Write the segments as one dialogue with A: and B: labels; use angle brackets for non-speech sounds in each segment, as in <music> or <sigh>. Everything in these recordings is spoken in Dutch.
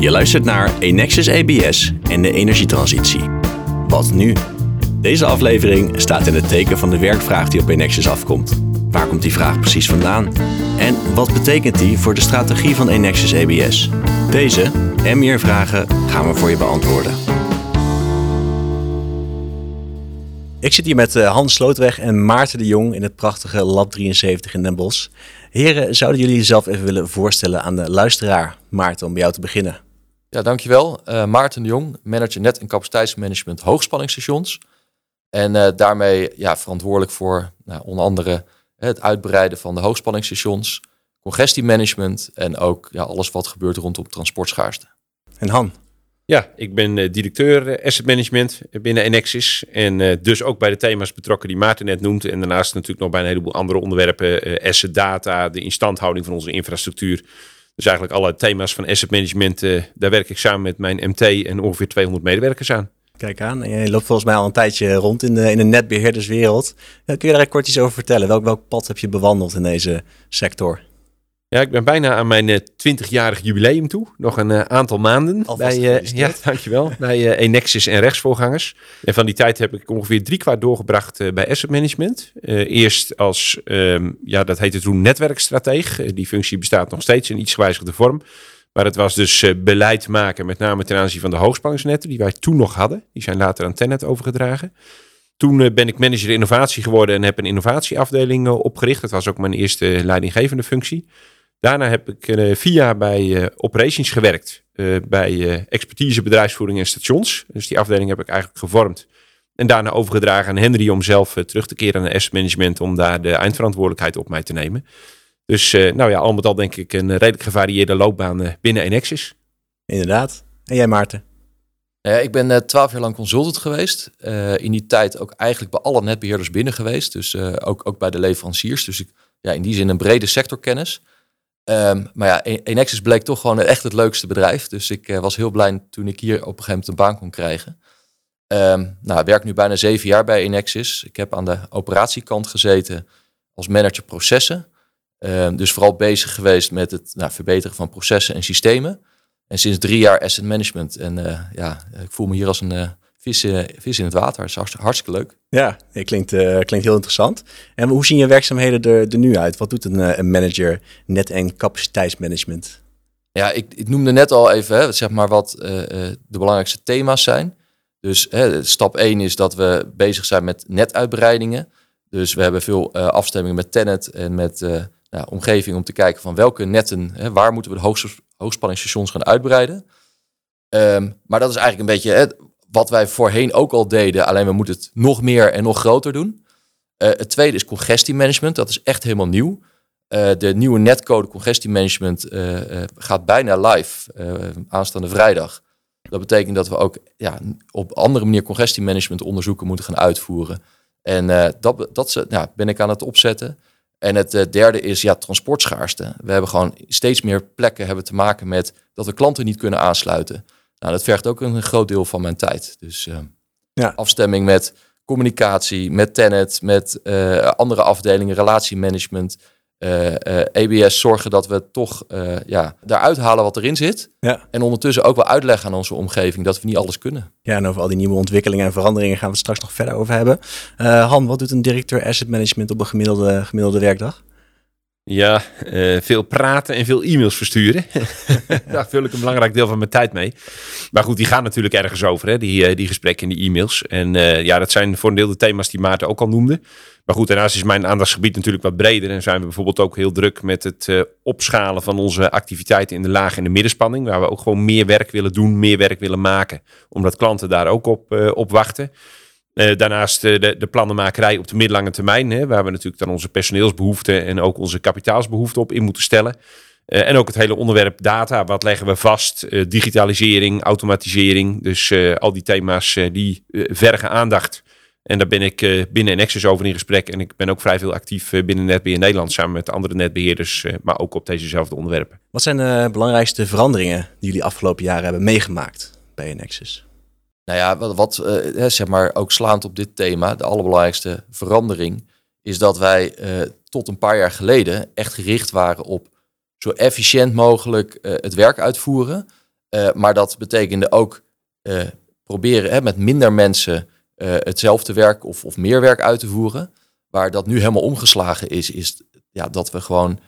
A: Je luistert naar Enexis ABS en de energietransitie. Wat nu? Deze aflevering staat in het teken van de werkvraag die op Enexis afkomt. Waar komt die vraag precies vandaan? En wat betekent die voor de strategie van Enexis ABS? Deze en meer vragen gaan we voor je beantwoorden. Ik zit hier met eh, Hans Slootweg en Maarten de Jong in het prachtige Lab 73 in Den Bosch. Heren, zouden jullie jezelf even willen voorstellen aan de luisteraar? Maarten, om bij jou te beginnen.
B: Ja, dankjewel. Uh, Maarten de Jong, manager net- en capaciteitsmanagement hoogspanningsstations. En uh, daarmee ja, verantwoordelijk voor nou, onder andere het uitbreiden van de hoogspanningsstations, congestiemanagement en ook ja, alles wat gebeurt rondom transportschaarste.
A: En Han?
C: Ja, ik ben uh, directeur asset management binnen Enexis. En uh, dus ook bij de thema's betrokken die Maarten net noemt. En daarnaast natuurlijk nog bij een heleboel andere onderwerpen. Uh, asset data, de instandhouding van onze infrastructuur. Dus eigenlijk alle thema's van asset management, daar werk ik samen met mijn MT en ongeveer 200 medewerkers aan.
A: Kijk aan, en je loopt volgens mij al een tijdje rond in de, in de netbeheerderswereld. kun je daar kort iets over vertellen? Welk, welk pad heb je bewandeld in deze sector?
C: Ja, ik ben bijna aan mijn 20-jarig jubileum toe. Nog een uh, aantal maanden.
A: Alvast
C: bij, uh, ja, dankjewel. <laughs> bij Enexis en rechtsvoorgangers. En van die tijd heb ik ongeveer drie kwart doorgebracht bij asset management. eerst als, um, ja, dat heette toen netwerkstrateeg. die functie bestaat nog steeds in iets gewijzigde vorm. Maar het was dus beleid maken, met name ten aanzien van de hoogspanningsnetten, die wij toen nog hadden. Die zijn later aan Tennet overgedragen. Toen ben ik manager innovatie geworden en heb een innovatieafdeling opgericht. Dat was ook mijn eerste leidinggevende functie. Daarna heb ik uh, vier jaar bij uh, operations gewerkt. Uh, bij expertise, bedrijfsvoering en stations. Dus die afdeling heb ik eigenlijk gevormd. En daarna overgedragen aan Henry om zelf terug te keren naar asset management. Om daar de eindverantwoordelijkheid op mij te nemen. Dus nou ja, al met al denk ik een redelijk gevarieerde loopbaan binnen Enexis.
A: Inderdaad. En jij Maarten?
B: ik ben twaalf jaar lang consultant geweest. in die tijd ook eigenlijk bij alle netbeheerders binnen geweest. Dus ook, ook bij de leveranciers. Dus ik, ja, in die zin een brede sectorkennis. Um, maar ja, Enexis bleek toch gewoon echt het leukste bedrijf. Dus ik uh, was heel blij toen ik hier op een gegeven moment een baan kon krijgen. Um, nou, ik werk nu bijna zeven jaar bij Enexis. Ik heb aan de operatiekant gezeten als manager processen. Um, dus vooral bezig geweest met het nou, verbeteren van processen en systemen. En sinds drie jaar asset management. En uh, ja, ik voel me hier als een uh, vis, vis in het water. Dat is hartstikke, leuk.
A: Ja, het klinkt, uh, klinkt heel interessant. En hoe zien je werkzaamheden er, er nu uit? Wat doet een, uh, een manager net- en capaciteitsmanagement?
B: Ja, ik, ik noemde net al even hè, zeg maar wat uh, de belangrijkste thema's zijn. Dus hè, stap 1 is dat we bezig zijn met netuitbreidingen. Dus we hebben veel afstemmingen met Tenet en met nou, omgeving om te kijken van welke netten, hè, waar moeten we de hoog, hoogspanningsstations gaan uitbreiden. Um, maar dat is eigenlijk een beetje hè, wat wij voorheen ook al deden, alleen we moeten het nog meer en nog groter doen. Uh, het tweede is congestiemanagement. Dat is echt helemaal nieuw. Uh, de nieuwe netcode congestiemanagement uh, gaat bijna live aanstaande vrijdag. Dat betekent dat we ook ja, op andere manier congestiemanagement onderzoeken moeten gaan uitvoeren. En dat, dat ben ik aan het opzetten. En het derde is ja, transportschaarste. We hebben gewoon steeds meer plekken hebben te maken met dat we klanten niet kunnen aansluiten. Nou, dat vergt ook een groot deel van mijn tijd. Dus uh, ja. afstemming met communicatie, met Tenet, met uh, andere afdelingen, relatiemanagement, uh, EBS, zorgen dat we toch ja, daaruit halen wat erin zit.
A: Ja.
B: En ondertussen ook wel uitleggen aan onze omgeving dat we niet alles kunnen.
A: Ja, en over al die nieuwe ontwikkelingen en veranderingen gaan we het straks nog verder over hebben. Han, wat doet een directeur asset management op een gemiddelde, gemiddelde werkdag?
C: Ja, uh, veel praten en veel e-mails versturen. Daar vul ik een belangrijk deel van mijn tijd mee. Maar goed, die gaan natuurlijk ergens over, hè? Die, uh, die gesprekken en die e-mails. En uh, ja, dat zijn voor een deel de thema's die Maarten ook al noemde. Maar goed, daarnaast is mijn aandachtsgebied natuurlijk wat breder. En zijn we bijvoorbeeld ook heel druk met het opschalen van onze activiteiten in de laag en de middenspanning. Waar we ook gewoon meer werk willen doen, meer werk willen maken. Omdat klanten daar ook op, op wachten. Uh, daarnaast uh, de, de plannenmakerij op de middellange termijn, hè, waar we natuurlijk dan onze personeelsbehoeften en ook onze kapitaalsbehoeften op in moeten stellen. Uh, en ook het hele onderwerp data, wat leggen we vast? digitalisering, automatisering, dus al die thema's die vergen aandacht. En daar ben ik binnen Nexus over in gesprek. En ik ben ook vrij veel actief binnen Netbeheer Nederland samen met andere netbeheerders, maar ook op dezezelfde onderwerpen.
A: Wat zijn de belangrijkste veranderingen die jullie afgelopen jaren hebben meegemaakt bij Nexus?
B: Nou ja, wat, uh, zeg maar ook slaand op dit thema, de allerbelangrijkste verandering, is dat wij uh, tot een paar jaar geleden echt gericht waren op zo efficiënt mogelijk uh, het werk uitvoeren. Maar dat betekende ook proberen hè, met minder mensen hetzelfde werk of, of meer werk uit te voeren. Waar dat nu helemaal omgeslagen is, is ja, dat we gewoon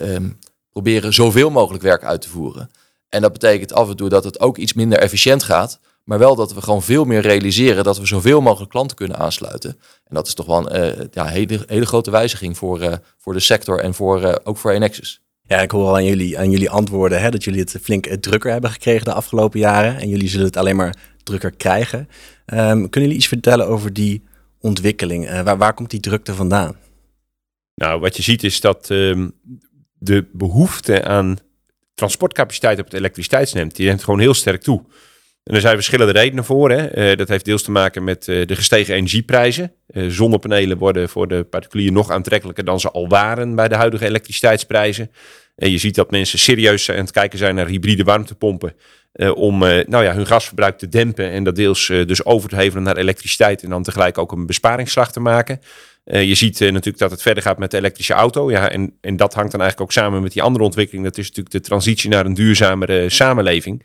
B: um, proberen zoveel mogelijk werk uit te voeren. En dat betekent af en toe dat het ook iets minder efficiënt gaat. Maar wel dat we gewoon veel meer realiseren dat we zoveel mogelijk klanten kunnen aansluiten. En dat is toch wel een uh, ja, hele, hele grote wijziging voor, uh, voor de sector en voor, uh, ook voor Enexis.
A: Ja, ik hoor al aan jullie, aan jullie antwoorden hè, dat jullie het flink drukker hebben gekregen de afgelopen jaren. En jullie zullen het alleen maar drukker krijgen. Um, kunnen jullie iets vertellen over die ontwikkeling? waar, waar komt die drukte vandaan?
C: Nou, wat je ziet is dat um, de behoefte aan transportcapaciteit op het elektriciteitsnet, die neemt gewoon heel sterk toe. En er zijn verschillende redenen voor. Hè. Uh, dat heeft deels te maken met uh, de gestegen energieprijzen. Uh, zonnepanelen worden voor de particulier nog aantrekkelijker dan ze al waren bij de huidige elektriciteitsprijzen. En je ziet dat mensen serieus aan het kijken zijn naar hybride warmtepompen. om nou ja, hun gasverbruik te dempen en dat deels dus over te hevelen naar elektriciteit. En dan tegelijk ook een besparingsslag te maken. je ziet natuurlijk dat het verder gaat met de elektrische auto. Ja, en, en dat hangt dan eigenlijk ook samen met die andere ontwikkeling. Dat is natuurlijk de transitie naar een duurzamere samenleving.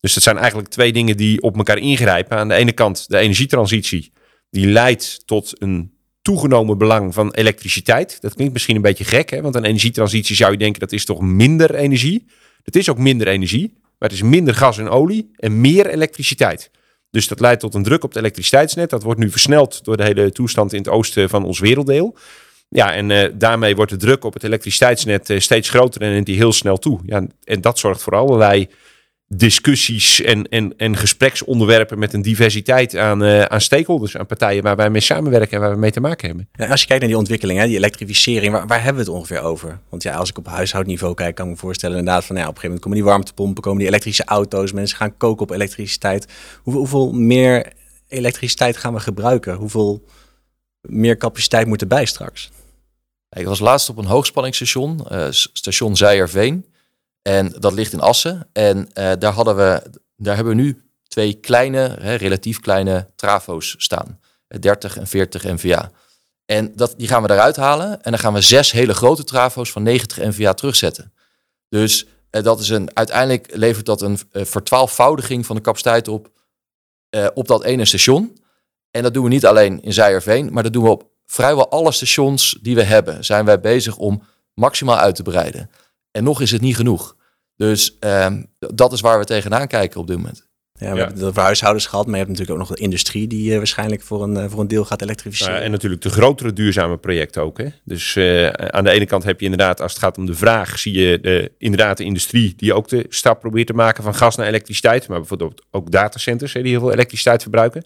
C: Dus dat zijn eigenlijk twee dingen die op elkaar ingrijpen. Aan de ene kant de energietransitie, die leidt tot een toegenomen belang van elektriciteit. Dat klinkt misschien een beetje gek, hè? want een energietransitie zou je denken dat is toch minder energie. Het is ook minder energie, maar het is minder gas en olie en meer elektriciteit. Dus dat leidt tot een druk op het elektriciteitsnet. Dat wordt nu versneld door de hele toestand in het oosten van ons werelddeel. Ja, en uh, daarmee wordt de druk op het elektriciteitsnet uh, steeds groter en neemt die heel snel toe. Ja, en dat zorgt voor allerlei discussies en, en, en gespreksonderwerpen met een diversiteit aan, uh, aan stakeholders, aan partijen waar wij mee samenwerken en waar we mee te maken hebben.
A: Ja, als je kijkt naar die ontwikkeling, hè, die elektrificering, waar, waar, hebben we het ongeveer over? Want ja, als ik op huishoudniveau kijk, kan ik me voorstellen inderdaad van ja, op een gegeven moment komen die warmtepompen, komen die elektrische auto's, mensen gaan koken op elektriciteit. Hoeveel, hoeveel meer elektriciteit gaan we gebruiken? Hoeveel meer capaciteit moet erbij straks?
B: Ik was laatst op een hoogspanningsstation, uh, station Zijerveen. En dat ligt in Assen. En uh, daar, hadden we, daar hebben we nu twee kleine, hè, relatief kleine trafo's staan. 30 en 40 NVA. En dat, die gaan we eruit halen. En dan gaan we zes hele grote trafo's van 90 NVA terugzetten. Dus uh, dat is een, uiteindelijk levert dat een uh, van de capaciteit op, op dat ene station. En dat doen we niet alleen in Zijerveen, maar dat doen we op vrijwel alle stations die we hebben. Zijn wij bezig om maximaal uit te breiden. En nog is het niet genoeg. Dus um, dat is waar we tegenaan kijken op dit moment.
A: Ja, we ja. hebben het huishoudens gehad, maar je hebt natuurlijk ook nog de industrie die uh, waarschijnlijk voor een, uh, voor een deel gaat elektrificeren.
C: Ja, en natuurlijk de grotere duurzame projecten ook. Hè? Dus uh, aan de ene kant heb je inderdaad, als het gaat om de vraag, zie je de, inderdaad de industrie die ook de stap probeert te maken van gas naar elektriciteit. Maar bijvoorbeeld ook datacenters hè, die heel veel elektriciteit verbruiken.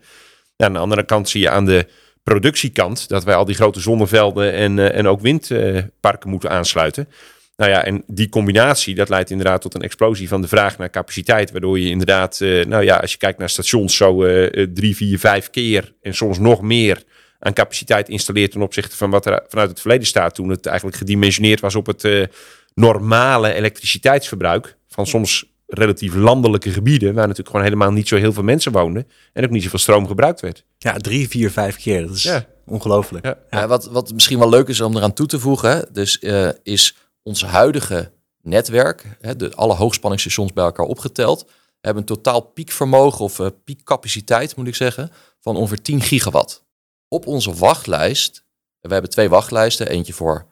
C: Ja, aan de andere kant zie je aan de productiekant dat wij al die grote zonnevelden en, en ook windparken moeten aansluiten. Nou ja, en die combinatie, dat leidt inderdaad tot een explosie van de vraag naar capaciteit. Waardoor je inderdaad, uh, nou ja, als je kijkt naar stations, zo uh, drie, vier, vijf keer en soms nog meer aan capaciteit installeert ten opzichte van wat er vanuit het verleden staat. Toen het eigenlijk gedimensioneerd was op het uh, normale elektriciteitsverbruik. Van soms relatief landelijke gebieden, waar natuurlijk gewoon helemaal niet zo heel veel mensen woonden. En ook niet zoveel stroom gebruikt werd.
A: Ja, drie, vier, vijf keer. Dat is ja. ongelooflijk.
B: Ja. Ja, wat, wat misschien wel leuk is om eraan toe te voegen, dus is ons huidige netwerk, hè, de, alle hoogspanningsstations bij elkaar opgeteld, hebben een totaal piekvermogen of uh, piekcapaciteit, moet ik zeggen, van ongeveer 10 gigawatt. Op onze wachtlijst, we hebben twee wachtlijsten, eentje voor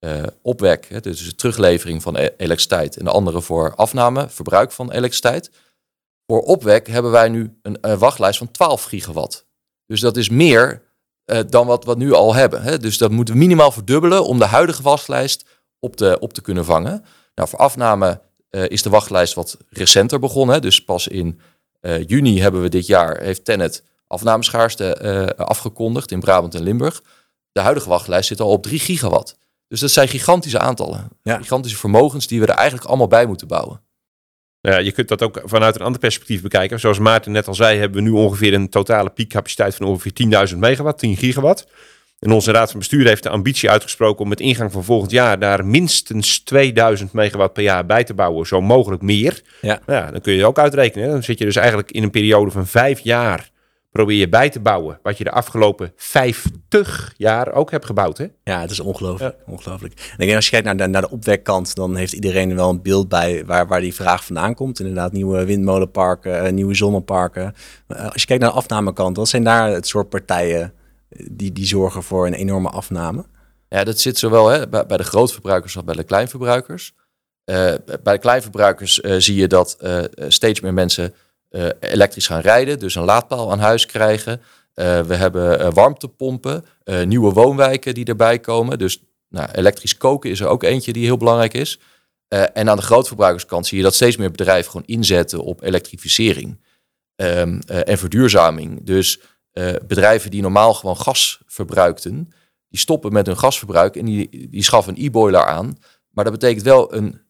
B: uh, opwek, hè, dus de teruglevering van e elektriciteit, en de andere voor afname, verbruik van elektriciteit. Voor opwek hebben wij nu een, een wachtlijst van 12 gigawatt. Dus dat is meer dan wat we nu al hebben. Hè. Dus dat moeten we minimaal verdubbelen om de huidige wachtlijst op te, op te kunnen vangen. Nou, voor afname uh, is de wachtlijst wat recenter begonnen. Dus pas in uh, juni hebben we dit jaar, heeft Tennet afnameschaarste uh, afgekondigd in Brabant en Limburg. De huidige wachtlijst zit al op 3 gigawatt. Dus dat zijn gigantische aantallen. Ja. Gigantische vermogens die we er eigenlijk allemaal bij moeten bouwen.
C: Nou ja, je kunt dat ook vanuit een ander perspectief bekijken. Zoals Maarten net al zei, hebben we nu ongeveer een totale piekcapaciteit van ongeveer 10.000 megawatt, 10 gigawatt. En onze raad van bestuur heeft de ambitie uitgesproken om met ingang van volgend jaar daar minstens 2000 megawatt per jaar bij te bouwen, zo mogelijk meer. Ja. Nou ja dan kun je ook uitrekenen. Dan zit je dus eigenlijk in een periode van vijf jaar probeer je bij te bouwen wat je de afgelopen 50 jaar ook hebt gebouwd. Hè?
A: Ja, het is ongelooflijk. ongelooflijk. En ik denk, als je kijkt naar de, naar de opwekkant, dan heeft iedereen wel een beeld bij waar, waar die vraag vandaan komt. Inderdaad, nieuwe windmolenparken, eh, nieuwe zonneparken. Eh, als je kijkt naar de afnamekant, wat zijn daar het soort partijen die, die zorgen voor een enorme afname?
B: Ja, dat zit zowel hè, bij, de grootverbruikers als bij de kleinverbruikers. Uh, bij de kleinverbruikers uh, zie je dat uh, steeds meer mensen elektrisch gaan rijden, dus een laadpaal aan huis krijgen. we hebben warmtepompen, nieuwe woonwijken die erbij komen. Dus nou, elektrisch koken is er ook eentje die heel belangrijk is. en aan de grootverbruikerskant zie je dat steeds meer bedrijven gewoon inzetten op elektrificering um, en verduurzaming. Dus bedrijven die normaal gewoon gas verbruikten, die stoppen met hun gasverbruik en die, die schaffen een e-boiler aan. Maar dat betekent wel een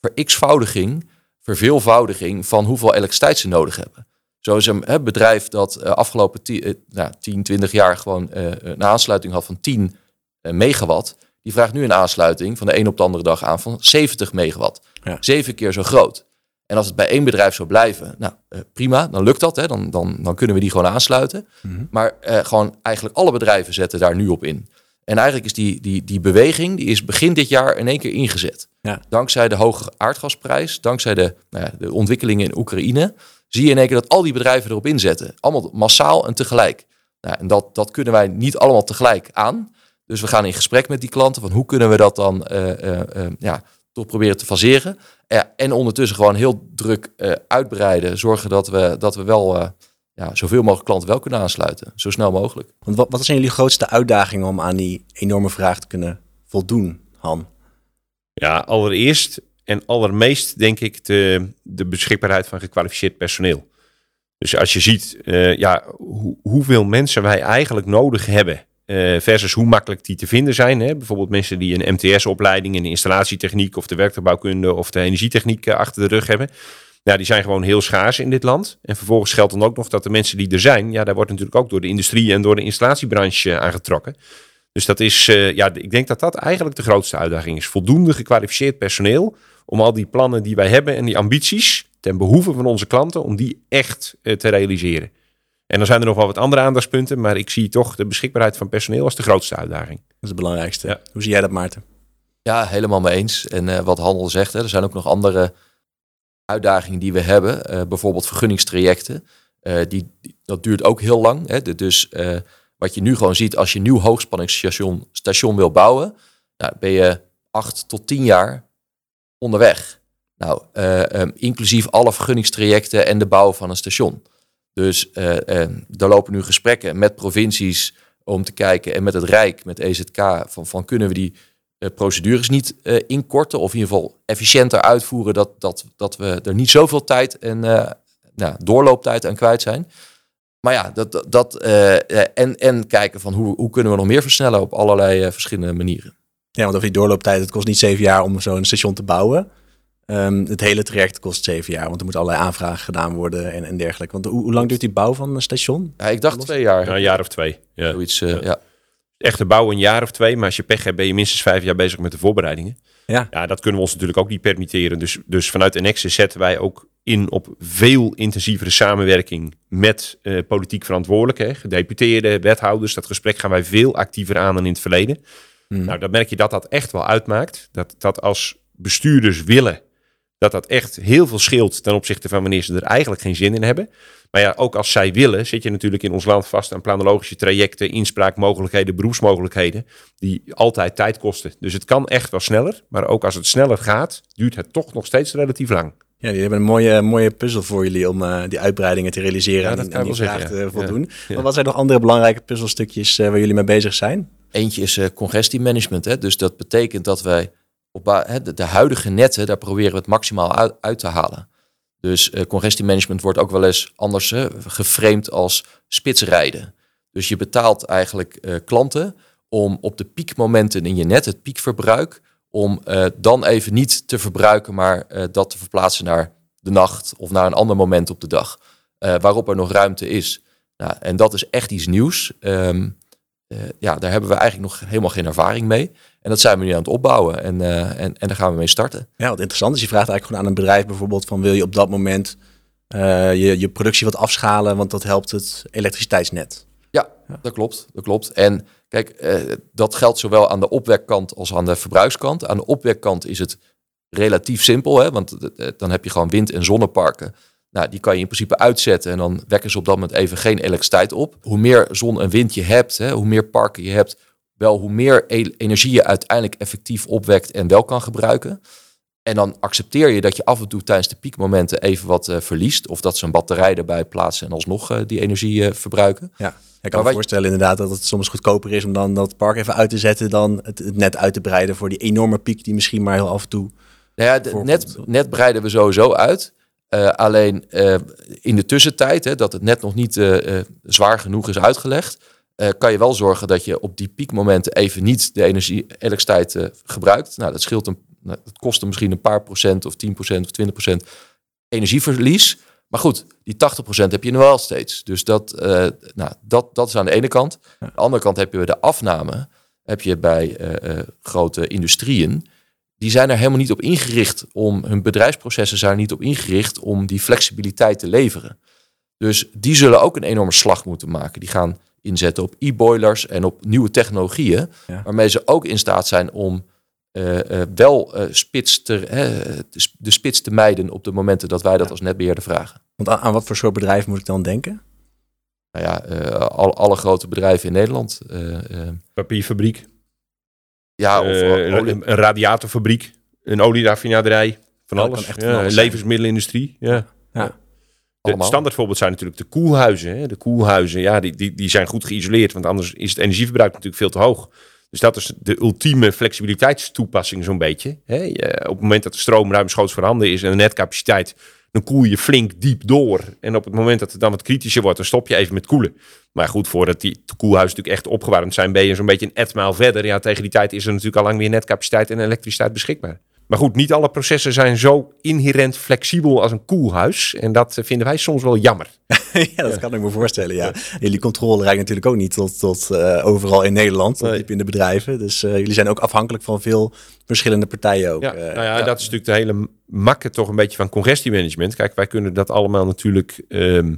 B: ver-x-voudiging, verveelvoudiging van hoeveel elektriciteit ze nodig hebben. Zo is een hè, bedrijf dat uh, afgelopen 10, uh, nou, 10, 20 jaar gewoon een aansluiting had van 10 megawatt. Die vraagt nu een aansluiting van de een op de andere dag aan van 70 megawatt. Ja. Zeven keer zo groot. En als het bij één bedrijf zou blijven, nou prima, dan lukt dat. Hè? Dan, dan, dan kunnen we die gewoon aansluiten. Mm -hmm. Maar gewoon eigenlijk alle bedrijven zetten daar nu op in. En eigenlijk is die, die, die beweging, die is begin dit jaar in één keer ingezet. Ja. Dankzij de hoge aardgasprijs, dankzij de, nou ja, de ontwikkelingen in Oekraïne, zie je in één keer dat al die bedrijven erop inzetten. Allemaal massaal en tegelijk. Nou, en dat, dat kunnen wij niet allemaal tegelijk aan. Dus we gaan in gesprek met die klanten van hoe kunnen we dat dan uh, uh, uh, ja, toch proberen te faseren. en ondertussen gewoon heel druk uitbreiden. Zorgen dat we, dat we wel ja, zoveel mogelijk klanten wel kunnen aansluiten. Zo snel mogelijk.
A: Want wat, wat zijn jullie grootste uitdagingen om aan die enorme vraag te kunnen voldoen, Han?
C: Ja, allereerst en allermeest denk ik de, de beschikbaarheid van gekwalificeerd personeel. Dus als je ziet uh, ja, hoe, hoeveel mensen wij eigenlijk nodig hebben uh, versus hoe makkelijk die te vinden zijn. Hè? Bijvoorbeeld mensen die een MTS-opleiding in de installatietechniek of de werktuigbouwkunde of de energietechniek uh, achter de rug hebben. Ja, die zijn gewoon heel schaars in dit land. En vervolgens geldt dan ook nog dat de mensen die er zijn, ja, daar wordt natuurlijk ook door de industrie en door de installatiebranche aangetrokken. Dus dat is, ja, ik denk dat dat eigenlijk de grootste uitdaging is. Voldoende gekwalificeerd personeel om al die plannen die wij hebben en die ambities ten behoeve van onze klanten, om die echt te realiseren. En dan zijn er nog wel wat andere aandachtspunten, maar ik zie toch de beschikbaarheid van personeel als de grootste uitdaging. Dat
A: is het belangrijkste. Ja. Hoe zie jij dat, Maarten?
B: Ja, helemaal mee eens. En uh, wat Handel zegt, hè, er zijn ook nog andere uitdagingen die we hebben. bijvoorbeeld vergunningstrajecten. die, die, dat duurt ook heel lang. Hè. Dus wat je nu gewoon ziet, als je een nieuw hoogspanningsstation station wil bouwen, nou, ben je acht tot tien jaar onderweg. Nou, uh, um, inclusief alle vergunningstrajecten en de bouw van een station. Dus uh, uh, daar lopen nu gesprekken met provincies om te kijken en met het Rijk, met EZK, van, van kunnen we die procedures niet inkorten of in ieder geval efficiënter uitvoeren, dat, dat, dat we er niet zoveel tijd en nou, doorlooptijd aan kwijt zijn. Maar ja, dat, dat, en, en kijken van hoe, hoe kunnen we nog meer versnellen op allerlei verschillende manieren.
A: Ja, want over die doorlooptijd, het kost niet zeven jaar om zo'n station te bouwen. Um, het hele traject kost zeven jaar, want er moeten allerlei aanvragen gedaan worden en, en dergelijke. Want hoe, hoe, lang duurt die bouw van een station?
B: Ja, ik dacht twee jaar.
C: Ja, een jaar of twee. Ja.
B: Zoiets, uh, ja. ja.
C: Echte bouw een jaar of twee, maar als je pech hebt ben je minstens vijf jaar bezig met de voorbereidingen. Ja. ja, dat kunnen we ons natuurlijk ook niet permitteren. Dus, dus vanuit Nexus zetten wij ook in op veel intensievere samenwerking met uh, politiek verantwoordelijken, gedeputeerden, wethouders. Dat gesprek gaan wij veel actiever aan dan in het verleden. Hmm. Nou, dan merk je dat dat echt wel uitmaakt. Dat, dat als bestuurders willen, dat dat echt heel veel scheelt ten opzichte van wanneer ze er eigenlijk geen zin in hebben. Maar ja, ook als zij willen, zit je natuurlijk in ons land vast aan planologische trajecten, inspraakmogelijkheden, beroepsmogelijkheden, die altijd tijd kosten. Dus het kan echt wel sneller, maar ook als het sneller gaat, duurt het toch nog steeds relatief lang.
A: Ja, die hebben een mooie, mooie puzzel voor jullie om uh, die uitbreidingen te realiseren ja, en, en die vraag zeggen, te voldoen. Ja, ja. Maar wat zijn nog andere belangrijke puzzelstukjes uh, waar jullie mee bezig zijn?
B: Eentje is uh, congestiemanagement. Hè? Dus dat betekent dat wij de, de, huidige netten, daar proberen we het maximaal uit, te halen. Dus congestiemanagement wordt ook wel eens anders geframed als spitsrijden. Dus je betaalt eigenlijk klanten om op de piekmomenten in je net, het piekverbruik, om uh, dan even niet te verbruiken, maar uh, dat te verplaatsen naar de nacht of naar een ander moment op de dag, uh, waarop er nog ruimte is. Nou, en dat is echt iets nieuws. Um, ja, daar hebben we eigenlijk nog helemaal geen ervaring mee. En dat zijn we nu aan het opbouwen en, en, en daar gaan we mee starten.
A: Ja, wat interessant is, je vraagt eigenlijk gewoon aan een bedrijf bijvoorbeeld van wil je op dat moment eh, je, je productie wat afschalen, want dat helpt het elektriciteitsnet.
B: Ja, dat klopt. Dat klopt. En kijk, eh, dat geldt zowel aan de opwekkant als aan de verbruikskant. Aan de opwekkant is het relatief simpel, hè, want eh, dan heb je gewoon wind- en zonneparken. Nou, die kan je in principe uitzetten en dan wekken ze op dat moment even geen elektriciteit op. Hoe meer zon en wind je hebt, hè, hoe meer parken je hebt, wel hoe meer e- energie je uiteindelijk effectief opwekt en wel kan gebruiken. En dan accepteer je dat je af en toe tijdens de piekmomenten even wat eh, verliest. Of dat ze een batterij erbij plaatsen en alsnog eh, die energie eh, verbruiken.
A: Ja, ik
B: Maar
A: kan me voorstellen inderdaad dat het soms goedkoper is om dan dat park even uit te zetten dan het, het net uit te breiden voor die enorme piek die misschien maar heel af en toe.
B: Nou ja, de- net, net breiden we sowieso uit. Eh, alleen eh, in de tussentijd, hè, dat het net nog niet eh, zwaar genoeg is uitgelegd, kan je wel zorgen dat je op die piekmomenten even niet de energie, elektriciteit gebruikt. Nou, dat scheelt een, nou, dat kost misschien een paar procent of 10% of 20% energieverlies. Maar goed, die 80% heb je nu wel steeds. Dus dat, nou, dat, dat is aan de ene kant. Aan de andere kant heb je de afname. Heb je bij grote industrieën. Die zijn er helemaal niet op ingericht om hun bedrijfsprocessen zijn er niet op ingericht om die flexibiliteit te leveren. Dus die zullen ook een enorme slag moeten maken. Die gaan inzetten op e-boilers en op nieuwe technologieën,
A: Ja.
B: waarmee ze ook in staat zijn om eh, eh, wel eh, spits te, hè, de sp- de spits te mijden op de momenten dat wij dat als netbeheerder vragen.
A: Want aan, aan wat voor soort bedrijf moet ik dan denken?
B: Nou ja, eh, al, alle grote bedrijven in Nederland.
C: Papierfabriek,
B: ja, of
C: eh,
B: olie-
C: een, een radiatorfabriek, een olieraffinaderij, van
A: Ja,
C: alles.
A: van
C: Ja,
A: alles zijn.
C: levensmiddelenindustrie. Ja.
A: Ja.
C: De
B: Allemaal.
C: standaardvoorbeeld zijn natuurlijk de koelhuizen. Hè. De koelhuizen, ja, die, die, die zijn goed geïsoleerd, want anders is het energieverbruik natuurlijk veel te hoog. Dus dat is de ultieme flexibiliteitstoepassing zo'n beetje. Hè. Je- op het moment dat de stroom ruimschoots voorhanden is en de netcapaciteit, dan koel je flink diep door. En op het moment dat het dan wat kritischer wordt, dan stop je even met koelen. Maar goed, voordat die koelhuizen natuurlijk echt opgewarmd zijn, ben je zo'n beetje een etmaal verder. Ja, tegen die tijd is er natuurlijk al lang weer netcapaciteit en elektriciteit beschikbaar. Maar goed, niet alle processen zijn zo inherent flexibel als een koelhuis. En dat vinden wij soms wel jammer. <laughs>
A: ja, dat kan ik me voorstellen. Ja. Jullie controle reikt natuurlijk ook niet tot, tot eh, overal in Nederland, tot
C: Nee.
A: diep in de bedrijven. Dus eh, jullie zijn ook afhankelijk van veel verschillende partijen ook.
C: Ja,
A: eh.
C: nou ja, dat is natuurlijk de hele makke toch een beetje van congestiemanagement. Kijk, wij kunnen dat allemaal natuurlijk ehm,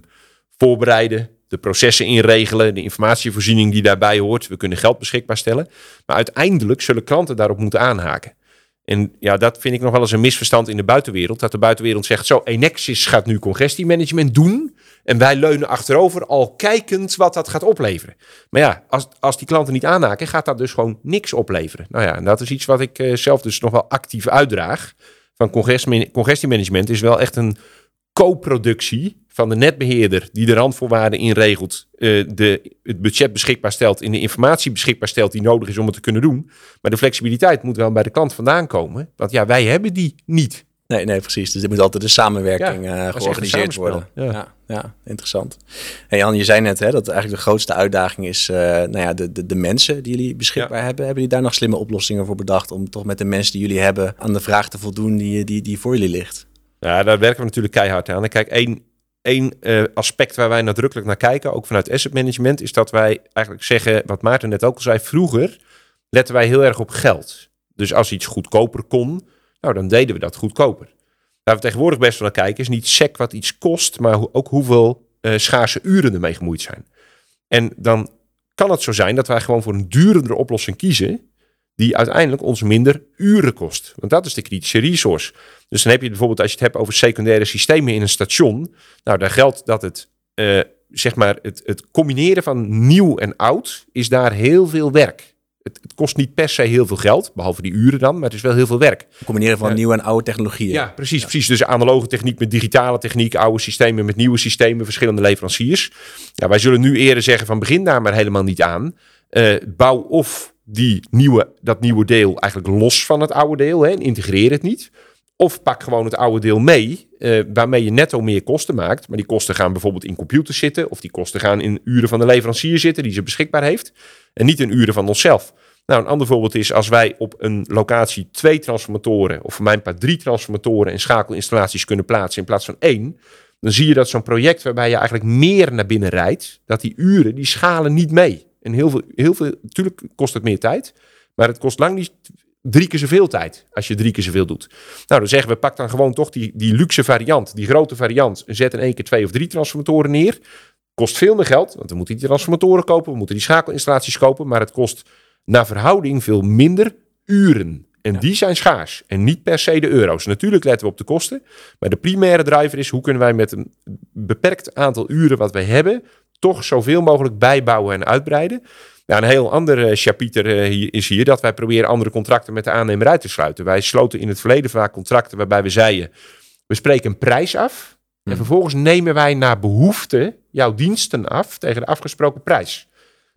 C: voorbereiden, de processen inregelen, de informatievoorziening die daarbij hoort. We kunnen geld beschikbaar stellen. Maar uiteindelijk zullen klanten daarop moeten aanhaken. En ja, dat vind ik nog wel eens een misverstand in de buitenwereld. Dat de buitenwereld zegt, zo, Enexis gaat nu congestiemanagement doen. En wij leunen achterover, al kijkend wat dat gaat opleveren. Maar ja, als, als die klanten niet aanhaken, gaat dat dus gewoon niks opleveren. Nou ja, en dat is iets wat ik eh, zelf dus nog wel actief uitdraag. Van congestie- congestiemanagement is wel echt een co-productie van de netbeheerder die de randvoorwaarden inregelt, eh, de, het budget beschikbaar stelt en de informatie beschikbaar stelt die nodig is om het te kunnen doen. Maar de flexibiliteit moet wel bij de klant vandaan komen. Want ja, wij hebben die niet.
A: Nee, nee, precies. Dus er moet altijd een samenwerking
C: Ja,
A: eh, georganiseerd worden. Ja. Ja, interessant. En Jan, je zei net hè, dat eigenlijk de grootste uitdaging is eh, nou ja, de, de, de mensen die jullie beschikbaar hebben. Hebben jullie daar nog slimme oplossingen voor bedacht om toch met de mensen die jullie hebben aan de vraag te voldoen die, die, die voor jullie ligt?
C: Ja, daar werken we natuurlijk keihard aan. En kijk, één, één eh, aspect waar wij nadrukkelijk naar kijken, ook vanuit asset management, is dat wij eigenlijk zeggen, wat Maarten net ook al zei, vroeger letten wij heel erg op geld. Dus als iets goedkoper kon, nou dan deden we dat goedkoper. Waar we tegenwoordig best wel naar kijken, is niet sec wat iets kost, maar ook hoeveel eh, schaarse uren ermee gemoeid zijn. En dan kan het zo zijn dat wij gewoon voor een durendere oplossing kiezen, die uiteindelijk ons minder uren kost. Want dat is de kritische resource. Dus dan heb je bijvoorbeeld, als je het hebt over secundaire systemen in een station, nou daar geldt dat het, eh, zeg maar, het, het combineren van nieuw en oud is daar heel veel werk. Het, het kost niet per se heel veel geld, behalve die uren dan, maar het is wel heel veel werk.
A: Combineren van
C: Ja.
A: nieuwe en oude technologieën.
C: Ja, precies, precies. Dus analoge techniek met digitale techniek, oude systemen met nieuwe systemen, verschillende leveranciers. Ja, wij zullen nu eerder zeggen van begin daar maar helemaal niet aan. Eh, bouw of die nieuwe, dat nieuwe deel eigenlijk los van het oude deel hè, en integreer het niet. Of pak gewoon het oude deel mee, eh, waarmee je netto meer kosten maakt. Maar die kosten gaan bijvoorbeeld in computers zitten. Of die kosten gaan in uren van de leverancier zitten die ze beschikbaar heeft. En niet in uren van onszelf. Nou, een ander voorbeeld is als wij op een locatie twee transformatoren, of voor mijn part drie transformatoren en schakelinstallaties kunnen plaatsen in plaats van één. Dan zie je dat zo'n project waarbij je eigenlijk meer naar binnen rijdt, dat die uren, die schalen niet mee. En heel veel, heel veel, natuurlijk kost het meer tijd, maar het kost lang niet drie keer zoveel tijd als je drie keer zoveel doet. Nou, dan zeggen we, pak dan gewoon toch die, die luxe variant, die grote variant. En zet in één keer twee of drie transformatoren neer. Kost veel meer geld, want we moeten die transformatoren kopen, we moeten die schakelinstallaties kopen. Maar het kost naar verhouding veel minder uren. En die zijn schaars en niet per se de euro's. Natuurlijk letten we op de kosten, maar de primaire driver is hoe kunnen wij met een beperkt aantal uren wat wij hebben, toch zoveel mogelijk bijbouwen en uitbreiden. Nou, een heel ander uh, chapiter uh, is hier dat wij proberen andere contracten met de aannemer uit te sluiten. Wij sloten in het verleden vaak contracten waarbij we zeiden, we spreken een prijs af en vervolgens nemen wij naar behoefte jouw diensten af tegen de afgesproken prijs.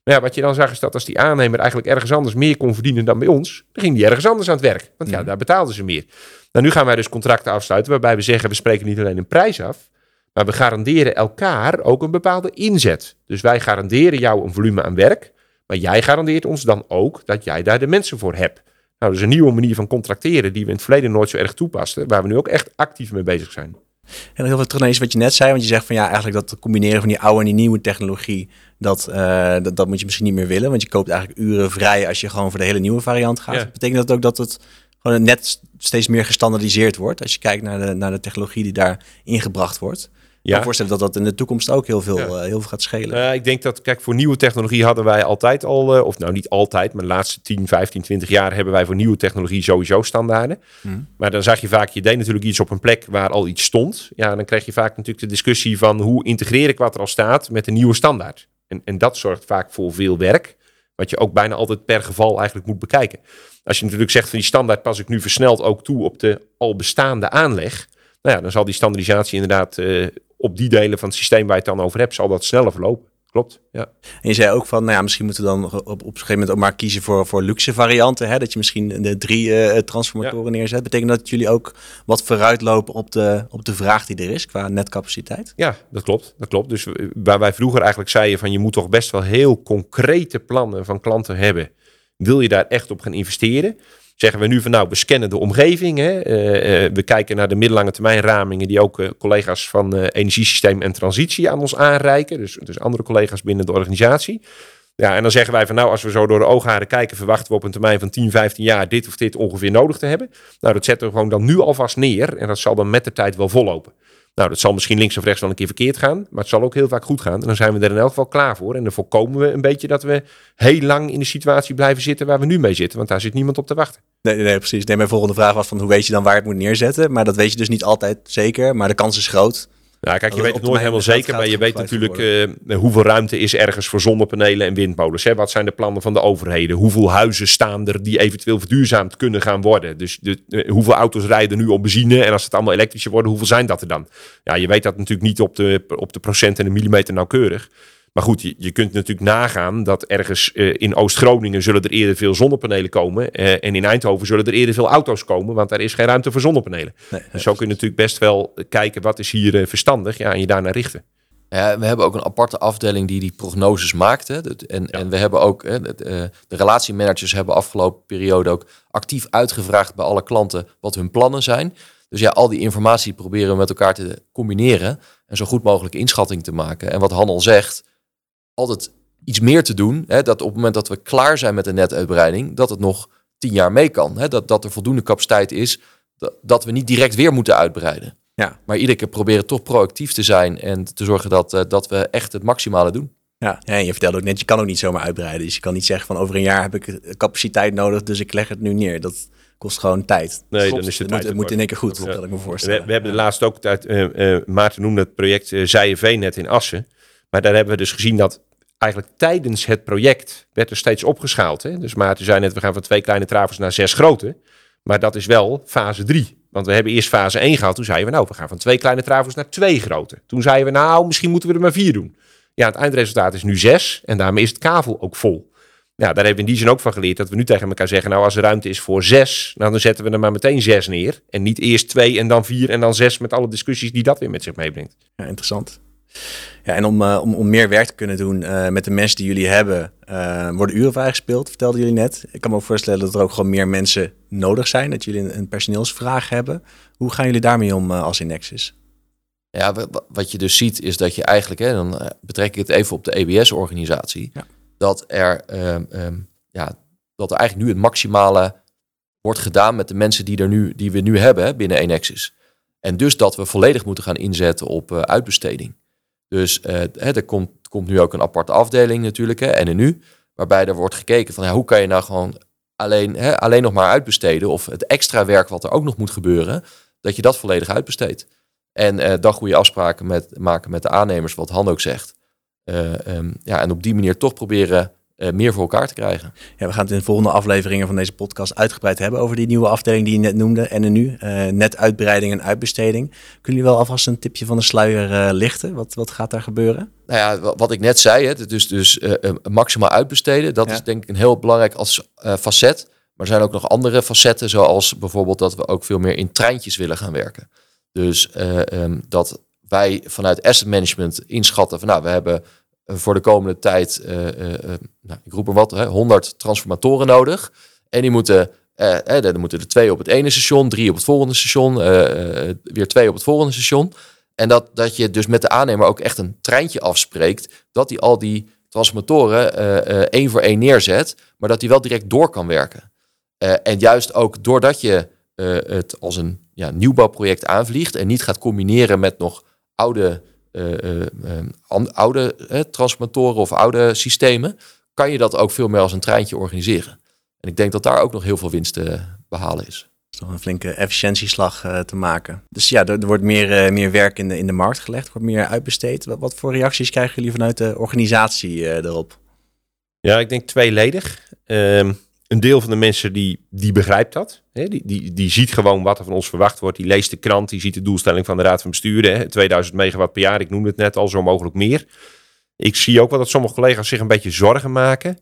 C: Nou ja, wat je dan zag is dat als die aannemer eigenlijk ergens anders meer kon verdienen dan bij ons, dan ging die ergens anders aan het werk. Want ja, daar betaalden ze meer. Nou, nu gaan wij dus contracten afsluiten waarbij we zeggen, we spreken niet alleen een prijs af, maar we garanderen elkaar ook een bepaalde inzet. Dus wij garanderen jou een volume aan werk, maar jij garandeert ons dan ook dat jij daar de mensen voor hebt. Nou, dat is een nieuwe manier van contracteren die we in het verleden nooit zo erg toepasten, waar we nu ook echt actief mee bezig zijn.
A: En heel veel terug naar wat je net zei, want je zegt van ja, eigenlijk dat combineren van die oude en die nieuwe technologie, dat, uh, dat, dat, moet je misschien niet meer willen, want je koopt eigenlijk uren vrij als je gewoon voor de hele nieuwe variant gaat. Betekent dat ook dat het gewoon net steeds meer gestandardiseerd wordt, als je kijkt naar de, naar de technologie die daar ingebracht wordt? Ja. Ik kan voorstellen dat dat in de toekomst ook heel veel, uh, heel veel gaat schelen.
C: Uh, ik denk dat, kijk, voor nieuwe technologie hadden wij altijd al, uh, of nou niet altijd, maar de laatste 10, 15, 20 jaar hebben wij voor nieuwe technologie sowieso standaarden. Hmm. Maar dan zag je vaak, je deed natuurlijk iets op een plek waar al iets stond. Ja, dan krijg je vaak natuurlijk de discussie van hoe integreer ik wat er al staat met een nieuwe standaard. En, en dat zorgt vaak voor veel werk, wat je ook bijna altijd per geval eigenlijk moet bekijken. Als je natuurlijk zegt van die standaard pas ik nu versneld ook toe op de al bestaande aanleg. Nou ja, dan zal die standaardisatie inderdaad uh, op die delen van het systeem waar je het dan over hebt, zal dat sneller verlopen. Klopt, ja.
A: En je zei ook van, nou ja, misschien moeten we dan op, op een gegeven moment ook maar kiezen voor, voor luxe varianten. Hè? Dat je misschien de drie uh, transformatoren neerzet. Betekent dat jullie ook wat vooruitlopen op de, op de vraag die er is qua netcapaciteit?
C: Ja, dat klopt. Dat klopt. Dus waar wij vroeger eigenlijk zeiden van je moet toch best wel heel concrete plannen van klanten hebben. Wil je daar echt op gaan investeren? Zeggen we nu van nou, we scannen de omgeving. Hè? Uh, uh, we kijken naar de middellange termijn ramingen die ook uh, collega's van energiesysteem en transitie aan ons aanreiken. Dus, dus andere collega's binnen de organisatie. Ja, en dan zeggen wij van nou, als we zo door de oogharen kijken, verwachten we op een termijn van 10, 15 jaar dit of dit ongeveer nodig te hebben. Nou, dat zetten we gewoon dan nu alvast neer en dat zal dan met de tijd wel vollopen. Nou, dat zal misschien links of rechts wel een keer verkeerd gaan, maar het zal ook heel vaak goed gaan. En dan zijn we er in elk geval klaar voor. En dan voorkomen we een beetje dat we heel lang in de situatie blijven zitten waar we nu mee zitten, want daar zit niemand op te wachten.
A: Nee, nee precies. Nee, mijn volgende vraag was van hoe weet je dan waar het moet neerzetten? Maar dat weet je dus niet altijd zeker, maar de kans is groot.
C: Ja, kijk, je weet het nooit helemaal zeker, maar je weet natuurlijk uh, hoeveel ruimte is ergens voor zonnepanelen en windmolens. Hè? Wat zijn de plannen van de overheden? Hoeveel huizen staan er die eventueel verduurzaamd kunnen gaan worden? Dus de, uh, hoeveel auto's rijden nu op benzine en als het allemaal elektrische worden, hoeveel zijn dat er dan? Ja, je weet dat natuurlijk niet op de, op de procent en de millimeter nauwkeurig. Maar goed, je, je kunt natuurlijk nagaan dat ergens uh, in Oost-Groningen zullen er eerder veel zonnepanelen komen. Uh, en in Eindhoven zullen er eerder veel auto's komen, want daar is geen ruimte voor zonnepanelen. Nee, dus zo kun je natuurlijk best wel kijken wat is hier uh, verstandig ja, en je daarnaar richten.
B: Ja, we hebben ook een aparte afdeling die die prognoses maakt. Hè. En, ja. en we hebben ook, hè, de, de relatiemanagers hebben afgelopen periode ook actief uitgevraagd bij alle klanten wat hun plannen zijn. Dus ja, al die informatie proberen we met elkaar te combineren en zo goed mogelijk inschatting te maken. En wat Han al zegt, altijd iets meer te doen. Hè, dat op het moment dat we klaar zijn met de netuitbreiding, dat het nog tien jaar mee kan. Hè, dat, dat er voldoende capaciteit is, dat, dat we niet direct weer moeten uitbreiden. Ja. Maar iedere keer proberen toch proactief te zijn en te zorgen dat, uh, dat we echt het maximale doen.
A: Ja, ja, en je vertelde ook net, je kan ook niet zomaar uitbreiden. Dus je kan niet zeggen van over een jaar heb ik capaciteit nodig, dus ik leg het nu neer. Dat kost gewoon tijd.
C: Nee, dan is het,
A: het
C: moet,
A: het moet in één keer goed, ja. dat ik me voorstellen.
C: We, we hebben de laatste ook, tijd, uh, uh, Maarten noemde het project uh, Zijenveen net in Assen. Maar daar hebben we dus gezien dat eigenlijk tijdens het project werd er steeds opgeschaald. Hè? Dus Maarten zei net, we gaan van twee kleine travels naar zes grote. Maar dat is wel fase drie. Want we hebben eerst fase 1 gehad. Toen zeiden we, nou, we gaan van twee kleine travels naar twee grote. Toen zeiden we, nou, misschien moeten we er maar vier doen. Ja, het eindresultaat is nu zes. En daarmee is het kavel ook vol. Ja, daar hebben we in die zin ook van geleerd dat we nu tegen elkaar zeggen, nou, als er ruimte is voor zes, nou, dan zetten we er maar meteen zes neer. En niet eerst twee en dan vier en dan zes met alle discussies die dat weer met zich meebrengt.
A: Ja, interessant. Ja, en om, uh, om, om meer werk te kunnen doen uh, met de mensen die jullie hebben, uh, worden uren vrijgespeeld, vertelden jullie net. Ik kan me ook voorstellen dat er ook gewoon meer mensen nodig zijn, dat jullie een, een personeelsvraag hebben. Hoe gaan jullie daarmee om als Nexus?
B: Ja, wat je dus ziet is dat je eigenlijk, hè, dan betrek ik het even op de EBS-organisatie, ja. dat er um, um, ja, dat er eigenlijk nu het maximale wordt gedaan met de mensen die, er nu, die we nu hebben hè, binnen Enexis. En dus dat we volledig moeten gaan inzetten op uitbesteding. Dus uh, er komt, komt nu ook een aparte afdeling natuurlijk, hè, NNU, waarbij er wordt gekeken van ja, hoe kan je nou gewoon alleen, hè, alleen nog maar uitbesteden of het extra werk wat er ook nog moet gebeuren, dat je dat volledig uitbesteedt. En uh, dan goede afspraken met, maken met de aannemers, wat Han ook zegt. Um, ja, en op die manier toch proberen uh, meer voor elkaar te krijgen.
A: Ja, we gaan het in de volgende afleveringen van deze podcast uitgebreid hebben over die nieuwe afdeling die je net noemde, en nu, uh, net uitbreiding en uitbesteding. Kunnen jullie wel alvast een tipje van de sluier uh, lichten? Wat, wat gaat daar gebeuren?
B: Nou ja, wat ik net zei, hè, dus, dus maximaal uitbesteden, dat ja. is denk ik een heel belangrijk als facet. Maar er zijn ook nog andere facetten, zoals bijvoorbeeld dat we ook veel meer in treintjes willen gaan werken. Dus um, dat wij vanuit asset management inschatten van nou, we hebben eh, voor de komende tijd, uh, nou, ik roep er wat, hè, 100 transformatoren nodig. En die moeten, uh, moeten er twee op het ene station, drie op het volgende station, weer twee op het volgende station. En dat, dat je dus met de aannemer ook echt een treintje afspreekt, dat hij al die transformatoren één voor één neerzet, maar dat hij wel direct door kan werken. en juist ook doordat je het als een ja, nieuwbouwproject aanvliegt en niet gaat combineren met nog oude oude transformatoren of oude systemen, kan je dat ook veel meer als een treintje organiseren. En ik denk dat daar ook nog heel veel winst te behalen is.
A: is toch een flinke efficiëntieslag uh, te maken. Dus ja, er, er wordt meer, meer werk in de, in de markt gelegd, wordt meer uitbesteed. Wat, wat voor reacties krijgen jullie vanuit de organisatie erop?
C: Ja, ik denk tweeledig. Um, een deel van de mensen die, die begrijpt dat. Hè? Die, die, die ziet gewoon wat er van ons verwacht wordt. Die leest de krant, die ziet de doelstelling van de Raad van Bestuur. Hè? 2000 megawatt per jaar, ik noemde het net al, zo mogelijk meer. Ik zie ook wel dat sommige collega's zich een beetje zorgen maken.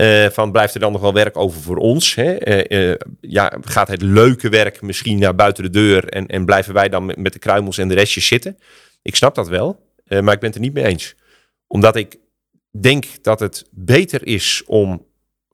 C: Uh, van blijft er dan nog wel werk over voor ons? Hè? Uh, uh, ja, gaat het leuke werk misschien naar buiten de deur en, en blijven wij dan met, met de kruimels en de restjes zitten? Ik snap dat wel, maar ik ben het er niet mee eens. Omdat ik denk dat het beter is om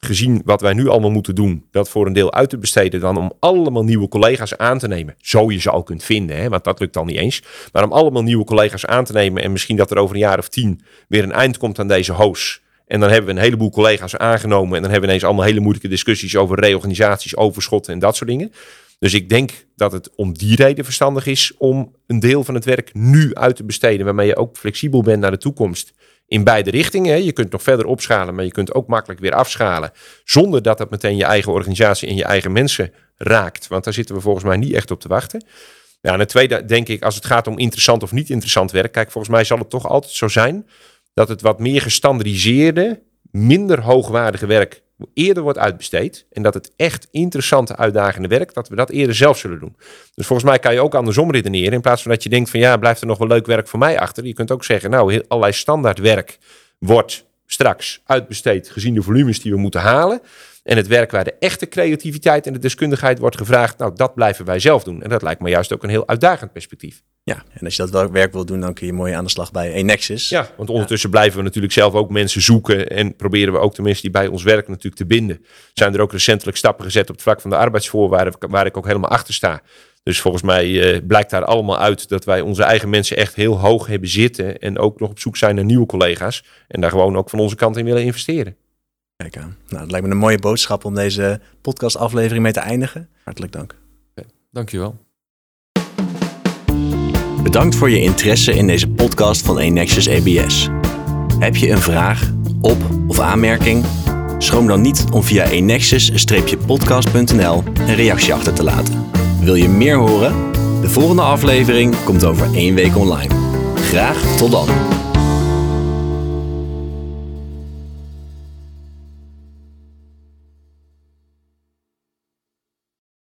C: gezien wat wij nu allemaal moeten doen, dat voor een deel uit te besteden dan om allemaal nieuwe collega's aan te nemen. Zo je ze al kunt vinden, hè, want dat lukt al niet eens. Maar om allemaal nieuwe collega's aan te nemen en misschien dat er over een jaar of tien weer een eind komt aan deze hoos. En dan hebben we een heleboel collega's aangenomen en dan hebben we ineens allemaal hele moeilijke discussies over reorganisaties, overschotten en dat soort dingen. Dus ik denk dat het om die reden verstandig is om een deel van het werk nu uit te besteden, waarmee je ook flexibel bent naar de toekomst in beide richtingen. Je kunt nog verder opschalen, maar je kunt ook makkelijk weer afschalen. Zonder dat dat meteen je eigen organisatie en je eigen mensen raakt. Want daar zitten we volgens mij niet echt op te wachten. Ja, en het tweede denk ik, als het gaat om interessant of niet interessant werk. Kijk, volgens mij zal het toch altijd zo zijn dat het wat meer gestandardiseerde, minder hoogwaardige werk eerder wordt uitbesteed en dat het echt interessante, uitdagende werk, dat we dat eerder zelf zullen doen. Dus volgens mij kan je ook andersom redeneren. In plaats van dat je denkt van ja, blijft er nog wel leuk werk voor mij achter. Je kunt ook zeggen, nou, allerlei standaard werk wordt straks uitbesteed gezien de volumes die we moeten halen. En het werk waar de echte creativiteit en de deskundigheid wordt gevraagd, nou, dat blijven wij zelf doen. En dat lijkt me juist ook een heel uitdagend perspectief.
A: Ja, en als je dat werk wil doen, dan kun je mooi aan de slag bij Enexis.
C: Ja, want ondertussen blijven we natuurlijk zelf ook mensen zoeken en proberen we ook de mensen die bij ons werken natuurlijk te binden. Zijn er ook recentelijk stappen gezet op het vlak van de arbeidsvoorwaarden, waar ik ook helemaal achter sta. Dus volgens mij uh, blijkt daar allemaal uit dat wij onze eigen mensen echt heel hoog hebben zitten en ook nog op zoek zijn naar nieuwe collega's en daar gewoon ook van onze kant in willen investeren.
A: Kijk aan. Nou, dat lijkt me een mooie boodschap om deze podcastaflevering mee te eindigen. Hartelijk dank.
B: Okay, dankjewel.
A: Bedankt voor je interesse in deze podcast van Enexus ABS. Heb je een vraag, op- of aanmerking? Schroom dan niet om via enexus-podcast.nl een reactie achter te laten. Wil je meer horen? De volgende aflevering komt over één week online. Graag tot dan.